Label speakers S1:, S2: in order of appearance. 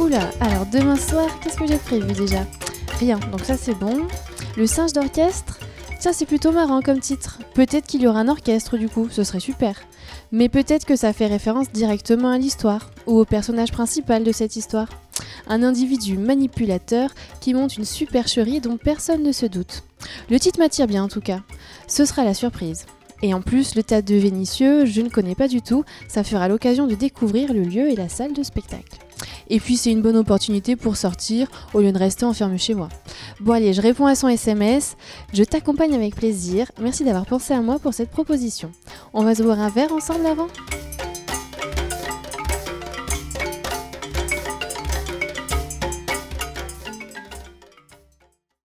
S1: Oula, alors demain soir, qu'est-ce que j'ai prévu déjà Rien, donc ça c'est bon. Le singe d'orchestre Ça c'est plutôt marrant comme titre. Peut-être qu'il y aura un orchestre du coup, ce serait super. Mais peut-être que ça fait référence directement à l'histoire, ou au personnage principal de cette histoire. Un individu manipulateur qui monte une supercherie dont personne ne se doute. Le titre m'attire bien en tout cas. Ce sera la surprise. Et en plus, le théâtre de Vénitieux, je ne connais pas du tout, ça fera l'occasion de découvrir le lieu et la salle de spectacle. Et puis c'est une bonne opportunité pour sortir au lieu de rester enfermé chez moi. Bon allez, je réponds à son SMS, je t'accompagne avec plaisir, merci d'avoir pensé à moi pour cette proposition. On va se boire un verre ensemble avant?